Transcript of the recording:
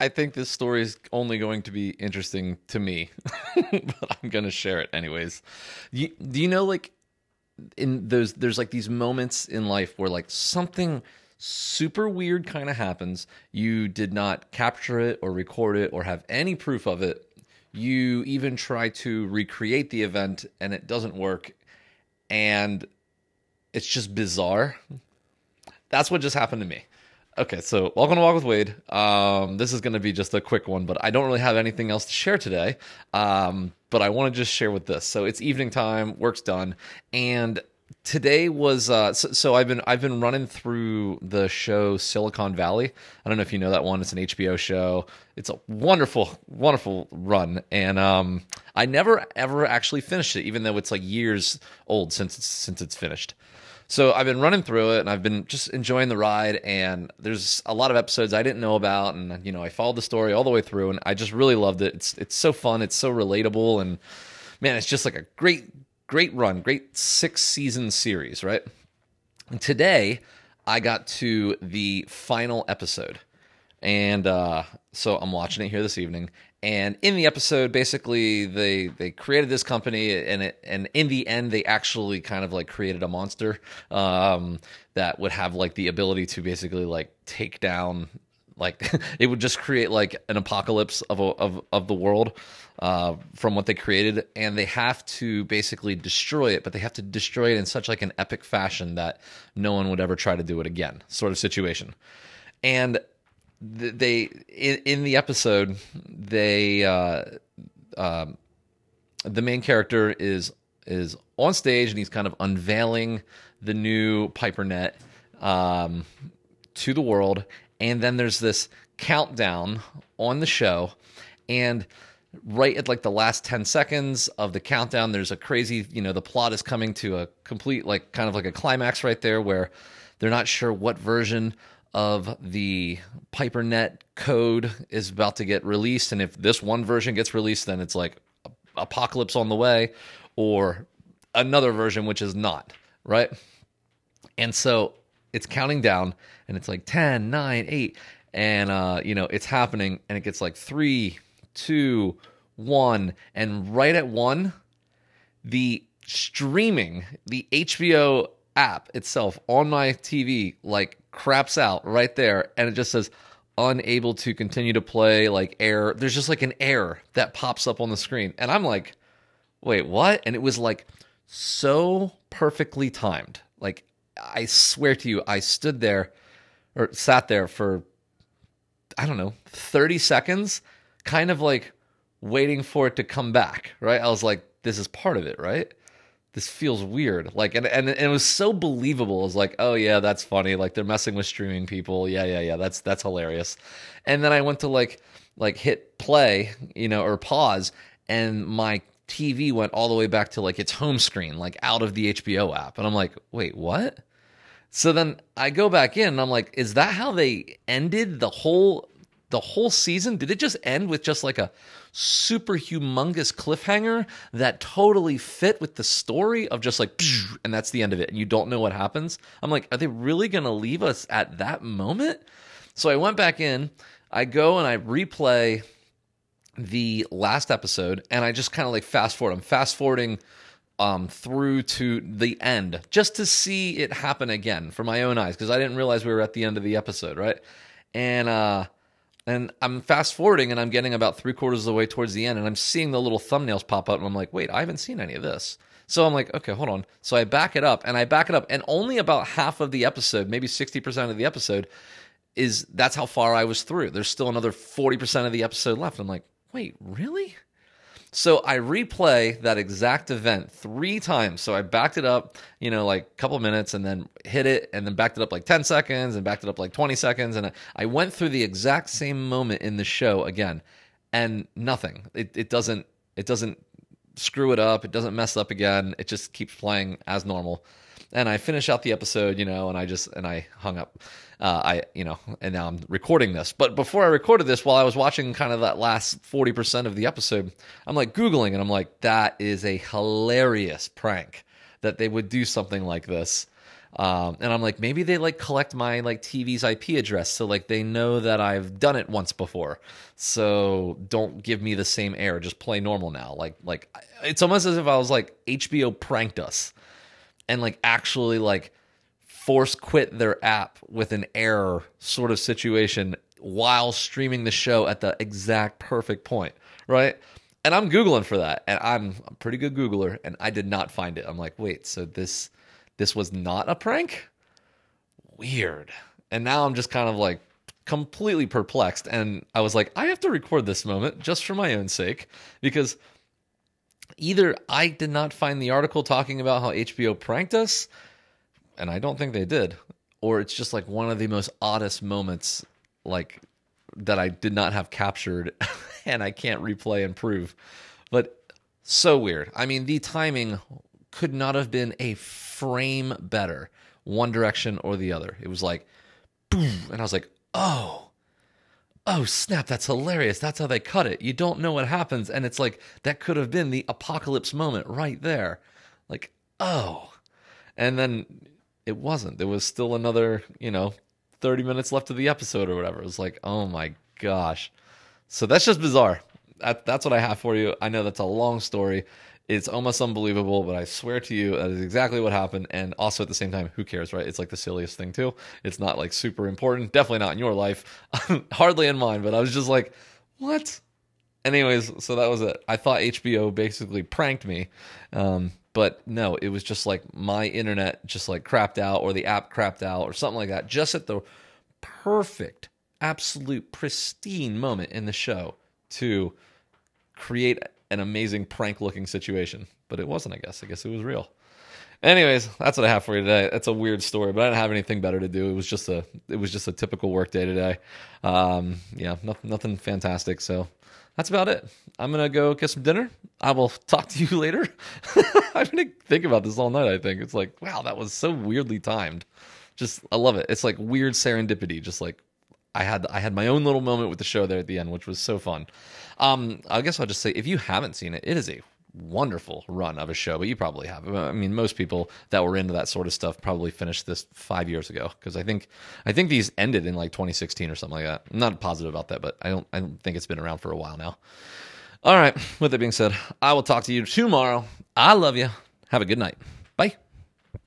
I, think this story is only going to be interesting to me, but I'm going to share it anyways. You, do you know, like, in those, there's like these moments in life where like something super weird kind of happens. You did not capture it or record it or have any proof of it. You even try to recreate the event and it doesn't work. And it's just bizarre. That's what just happened to me. Okay, so welcome to Walk with Wade. Um, this is going to be just a quick one, but I don't really have anything else to share today. Um, but I want to just share with this. So it's evening time, work's done, and today was uh, so, so, I've been I've been running through the show Silicon Valley. I don't know if you know that one. It's an HBO show. It's a wonderful, wonderful run, and um, I never ever actually finished it, even though it's like years old since it's, since it's finished. So I've been running through it and I've been just enjoying the ride. And there's a lot of episodes I didn't know about, and you know I followed the story all the way through, and I just really loved it. It's it's so fun, it's so relatable, and man, it's just like a great great run, great six season series, right? And today I got to the final episode. And uh, so I'm watching it here this evening, and in the episode basically they they created this company and it and in the end they actually kind of like created a monster um, that would have like the ability to basically like take down like it would just create like an apocalypse of a, of of the world uh, from what they created. And they have to basically destroy it but they have to destroy it in such like an epic fashion that no one would ever try to do it again sort of situation. And they in, in the episode they uh, um, the main character is is on stage and he's kind of unveiling the new PiperNet um, to the world, and then there's this countdown on the show, and right at like the last 10 seconds of the countdown there's a crazy you know the plot is coming to a complete like kind of like a climax right there where they're not sure what version of the PiperNet code is about to get released. And if this one version gets released, then it's like apocalypse on the way, or another version which is not, right? And so it's counting down and it's like 10, 9, 8. And, uh, you know, it's happening and it gets like three, two, one. And right at one, the streaming, the HBO app itself on my TV, like craps out right there and it just says unable to continue to play like error. There's just like an error that pops up on the screen and i'm like wait what? And it was like so perfectly timed. Like i swear to you i stood there or sat there for i don't know 30 seconds kind of like waiting for it to come back right? I was like this is part of it right this feels weird. Like, and, and, and it was so believable. It was like, oh yeah, that's funny. Like they're messing with streaming people. Yeah, yeah, yeah. That's, that's hilarious. And then I went to like, like hit play, you know, or pause and my TV went all the way back to like its home screen, like out of the HBO app. And I'm like, wait, what? So then I go back in and I'm like, is that how they ended the whole the whole season? Did it just end with just like a super humongous cliffhanger that totally fit with the story of just like, and that's the end of it, and you don't know what happens? I'm like, are they really going to leave us at that moment? So I went back in, I go and I replay the last episode, and I just kind of like fast forward. I'm fast forwarding um, through to the end just to see it happen again for my own eyes because I didn't realize we were at the end of the episode, right? And uh, and I'm fast forwarding and I'm getting about three quarters of the way towards the end and I'm seeing the little thumbnails pop up and I'm like, wait, I haven't seen any of this. So I'm like, okay, hold on. So I back it up and I back it up and only about half of the episode, maybe 60% of the episode is that's how far I was through. There's still another 40% of the episode left. I'm like, wait, really? So I replay that exact event three times. So I backed it up, you know, like a couple minutes and then hit it and then backed it up like 10 seconds and backed it up like 20 seconds. And I went through the exact same moment in the show again and nothing. It, it doesn't, it doesn't screw it up. It doesn't mess up again. It just keeps playing as normal. And I finish out the episode, you know, and I just, and I hung up uh, I you know, and now I'm recording this. But before I recorded this, while I was watching kind of that last forty percent of the episode, I'm like googling, and I'm like, that is a hilarious prank that they would do something like this. Um, and I'm like, maybe they like collect my like TV's IP address, so like they know that I've done it once before. So don't give me the same error. Just play normal now. Like like it's almost as if I was like HBO pranked us, and like actually like force quit their app with an error sort of situation while streaming the show at the exact perfect point, right? And I'm googling for that, and I'm a pretty good Googler, and I did not find it. I'm like, wait, so this this was not a prank? Weird. And now I'm just kind of like completely perplexed. And I was like, I have to record this moment just for my own sake because either I did not find the article talking about how HBO pranked us, and I don't think they did, or it's just like one of the most oddest moments like that I did not have captured and I can't replay and prove. But so weird. I mean, the timing could not have been a frame better, one direction or the other. It was like, boom. And I was like, oh, oh, snap. That's hilarious. That's how they cut it. You don't know what happens. And it's like, that could have been the apocalypse moment right there. Like, oh. And then it wasn't. There was still another, you know, 30 minutes left of the episode or whatever. It was like, oh my gosh. So that's just bizarre. That, that's what I have for you. I know that's a long story. It's almost unbelievable, but I swear to you, that is exactly what happened. And also at the same time, who cares, right? It's like the silliest thing, too. It's not like super important. Definitely not in your life, hardly in mine. But I was just like, what? Anyways, so that was it. I thought HBO basically pranked me. Um, but no, it was just like my internet just like crapped out or the app crapped out or something like that, just at the perfect, absolute pristine moment in the show to create an amazing prank looking situation. But it wasn't, I guess. I guess it was real. Anyways, that's what I have for you today. That's a weird story, but I didn't have anything better to do. It was just a it was just a typical work day today. Um, yeah, nothing, nothing fantastic. So that's about it. I'm gonna go get some dinner. I will talk to you later. I'm gonna think about this all night. I think it's like, wow, that was so weirdly timed. Just I love it. It's like weird serendipity. Just like I had I had my own little moment with the show there at the end, which was so fun. Um, I guess I'll just say if you haven't seen it, it is a wonderful run of a show, but you probably have. I mean, most people that were into that sort of stuff probably finished this five years ago because I think I think these ended in like 2016 or something like that. I'm not positive about that, but I don't I don't think it's been around for a while now. All right. With that being said, I will talk to you tomorrow. I love you. Have a good night. Bye.